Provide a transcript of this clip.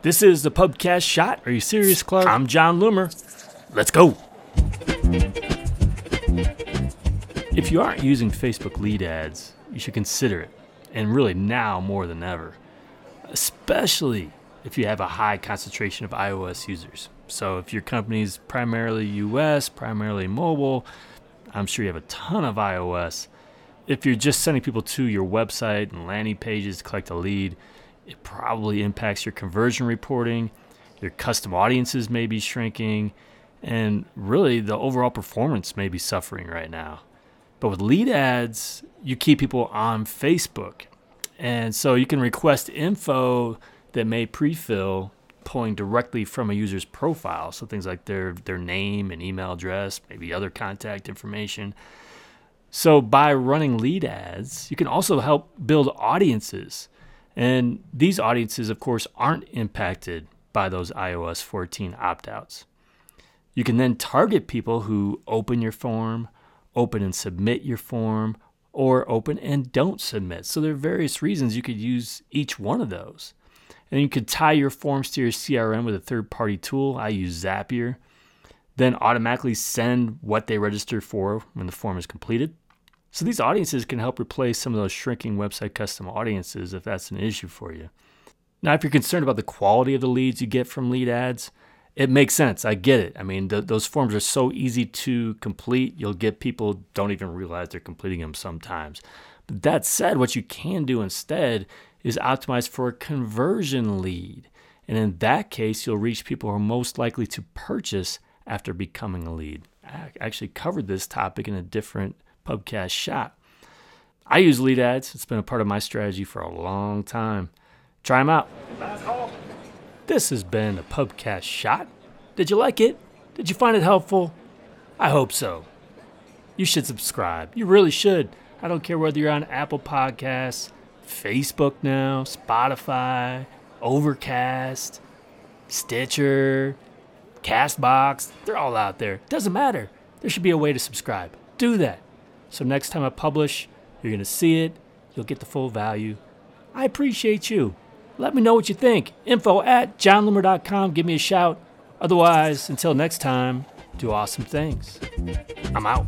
This is the Pubcast Shot. Are you serious, Clark? I'm Jon Loomer. Let's go. If you aren't using Facebook lead ads, you should consider it, and really now more than ever, especially if you have a high concentration of iOS users. So if your company's primarily US, primarily mobile, I'm sure you have a ton of iOS. If you're just sending people to your website and landing pages to collect a lead, it probably impacts your conversion reporting, your custom audiences may be shrinking, and really the overall performance may be suffering right now. But with lead ads, you keep people on Facebook. And so you can request info that may pre-fill pulling directly from a user's profile. So things like their their name and email address, maybe other contact information. So by running lead ads, you can also help build audiences. And these audiences, of course, aren't impacted by those iOS 14 opt outs. You can then target people who open your form, open and submit your form, or open and don't submit. So there are various reasons you could use each one of those. And you could tie your forms to your CRM with a third party tool. I use Zapier. Then automatically send what they registered for when the form is completed. So these audiences can help replace some of those shrinking website custom audiences if that's an issue for you. Now, if you're concerned about the quality of the leads you get from lead ads, it makes sense. I get it. I mean, th- those forms are so easy to complete. You'll get people don't even realize they're completing them sometimes. But that said, what you can do instead is optimize for a conversion lead. And in that case, you'll reach people who are most likely to purchase after becoming a lead. I actually covered this topic in a different pubcast shot. I use lead ads. It's been a part of my strategy for a long time. Try them out. This has been a pubcast shot. Did you like it? Did you find it helpful? I hope so. You should subscribe. You really should. I don't care whether you're on Apple Podcasts, Facebook now, Spotify, Overcast, Stitcher, Castbox. They're all out there. Doesn't matter. There should be a way to subscribe. Do that. So next time I publish, you're going to see it. You'll get the full value. I appreciate you. Let me know what you think. Info at jonloomer.com. Give me a shout. Otherwise, until next time, do awesome things. I'm out.